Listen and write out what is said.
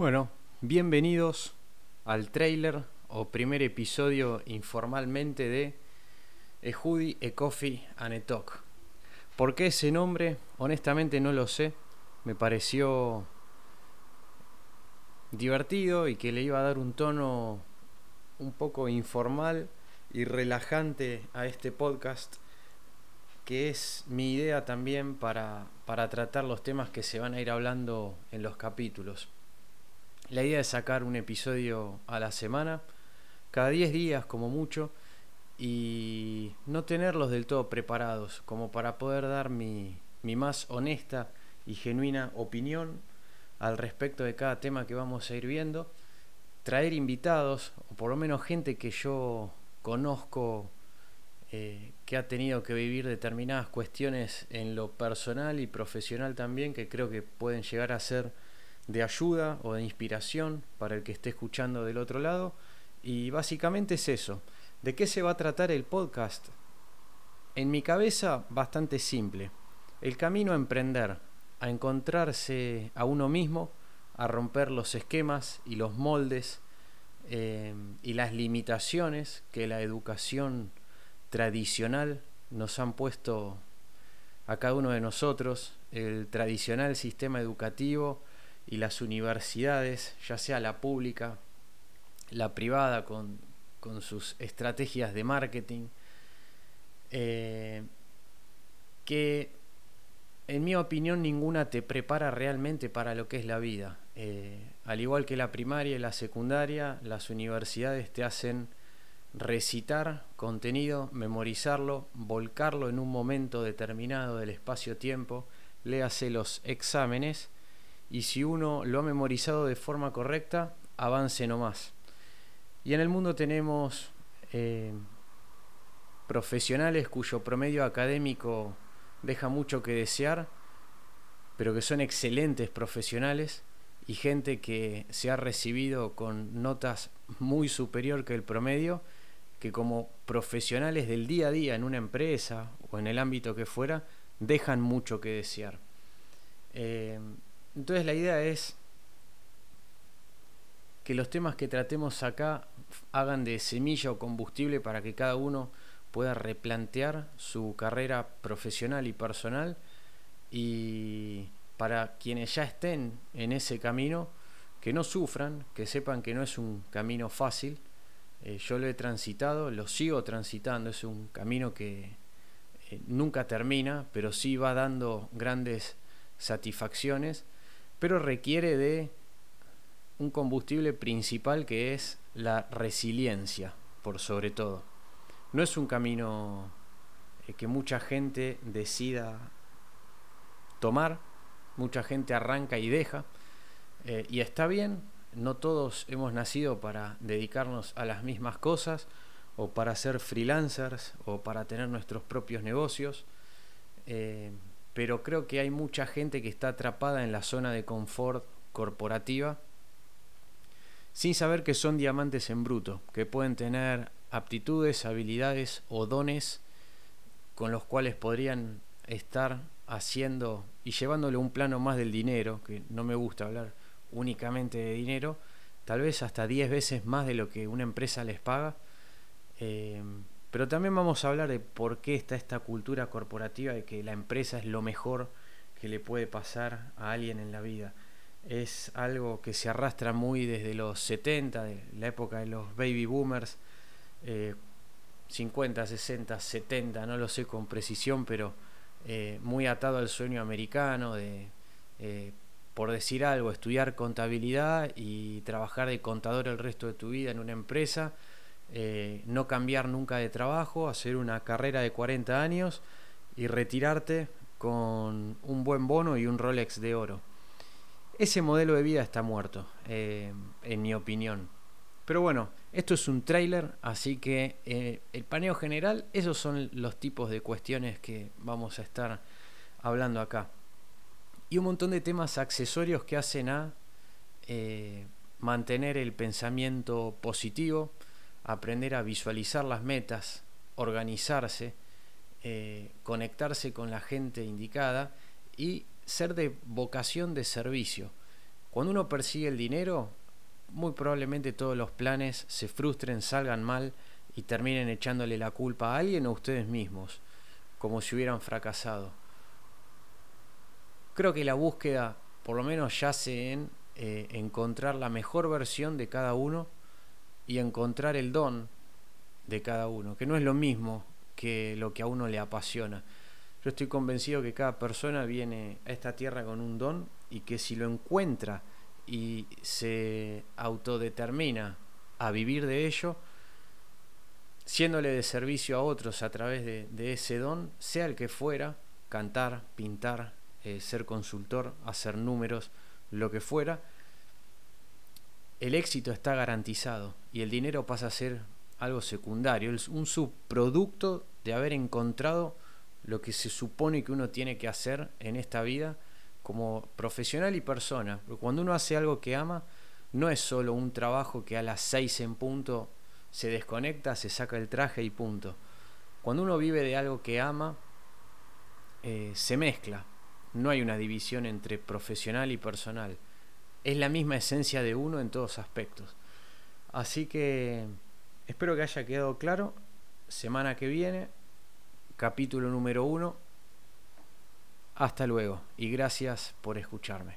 Bueno, bienvenidos al trailer o primer episodio informalmente de A Hoodie, A Coffee a Talk. ¿Por qué ese nombre? Honestamente no lo sé. Me pareció divertido y que le iba a dar un tono un poco informal y relajante a este podcast, que es mi idea también para, para tratar los temas que se van a ir hablando en los capítulos. La idea es sacar un episodio a la semana, cada 10 días como mucho, y no tenerlos del todo preparados, como para poder dar mi, mi más honesta y genuina opinión al respecto de cada tema que vamos a ir viendo, traer invitados, o por lo menos gente que yo conozco eh, que ha tenido que vivir determinadas cuestiones en lo personal y profesional también, que creo que pueden llegar a ser de ayuda o de inspiración para el que esté escuchando del otro lado. Y básicamente es eso. ¿De qué se va a tratar el podcast? En mi cabeza, bastante simple. El camino a emprender, a encontrarse a uno mismo, a romper los esquemas y los moldes eh, y las limitaciones que la educación tradicional nos han puesto a cada uno de nosotros, el tradicional sistema educativo y las universidades, ya sea la pública, la privada con, sus estrategias de marketing, eh, que en mi opinión ninguna te prepara realmente para lo que es la vida. Eh, al igual que la primaria y la secundaria, las universidades te hacen recitar contenido, memorizarlo, volcarlo en un momento determinado del espacio-tiempo, léase los exámenes y si uno lo ha memorizado de forma correcta, avance nomás. Y en el mundo tenemos eh, profesionales cuyo promedio académico deja mucho que desear, pero que son excelentes profesionales y gente que se ha recibido con notas muy superior que el promedio, que como profesionales del día a día en una empresa o en el ámbito que fuera, dejan mucho que desear. Eh, entonces la idea es que los temas que tratemos acá hagan de semilla o combustible para que cada uno pueda replantear su carrera profesional y personal y para quienes ya estén en ese camino, que no sufran, que sepan que no es un camino fácil. Eh, yo lo he transitado, lo sigo transitando, es un camino que eh, nunca termina, pero sí va dando grandes satisfacciones pero requiere de un combustible principal que es la resiliencia, por sobre todo. No es un camino eh, que mucha gente decida tomar, mucha gente arranca y deja, eh, y está bien, no todos hemos nacido para dedicarnos a las mismas cosas, o para ser freelancers, o para tener nuestros propios negocios. Eh, pero creo que hay mucha gente que está atrapada en la zona de confort corporativa sin saber que son diamantes en bruto, que pueden tener aptitudes, habilidades o dones con los cuales podrían estar haciendo y llevándole un plano más del dinero, que no me gusta hablar únicamente de dinero, tal vez hasta 10 veces más de lo que una empresa les paga. Eh, pero también vamos a hablar de por qué está esta cultura corporativa de que la empresa es lo mejor que le puede pasar a alguien en la vida. Es algo que se arrastra muy desde los 70, de la época de los baby boomers, 50, 60, 70, no lo sé con precisión, pero eh, muy atado al sueño americano de, eh, por decir algo, estudiar contabilidad y trabajar de contador el resto de tu vida en una empresa eh, no cambiar nunca de trabajo, hacer una carrera de 40 años y retirarte con un buen bono y un Rolex de oro. Ese modelo de vida está muerto, eh, en mi opinión. Pero bueno, esto es un trailer, así que eh, el paneo general, esos son los tipos de cuestiones que vamos a estar hablando acá. Y un montón de temas accesorios que hacen a mantener el pensamiento positivo, aprender a visualizar las metas, organizarse, eh, conectarse con la gente indicada y ser de vocación de servicio. Cuando uno persigue el dinero, muy probablemente todos los planes se frustren, salgan mal y terminen echándole la culpa a alguien o a ustedes mismos, como si hubieran fracasado. Creo que la búsqueda, por lo menos, yace en eh, encontrar la mejor versión de cada uno y encontrar el don de cada uno, que no es lo mismo que lo que a uno le apasiona. Yo estoy convencido que cada persona viene a esta tierra con un don y que si lo encuentra y se autodetermina a vivir de ello, siéndole de servicio a otros a través de, ese don, sea el que fuera, cantar, pintar, eh, ser consultor, hacer números, lo que fuera, el éxito está garantizado y el dinero pasa a ser algo secundario, es un subproducto de haber encontrado lo que se supone que uno tiene que hacer en esta vida como profesional y persona. Porque cuando uno hace algo que ama, no es solo un trabajo que a las seis en punto se desconecta, se saca el traje y punto. Cuando uno vive de algo que ama, eh, se mezcla. No hay una división entre profesional y personal. Es la misma esencia de uno en todos aspectos. Así que espero que haya quedado claro. Semana que viene, capítulo número uno. Hasta luego y gracias por escucharme.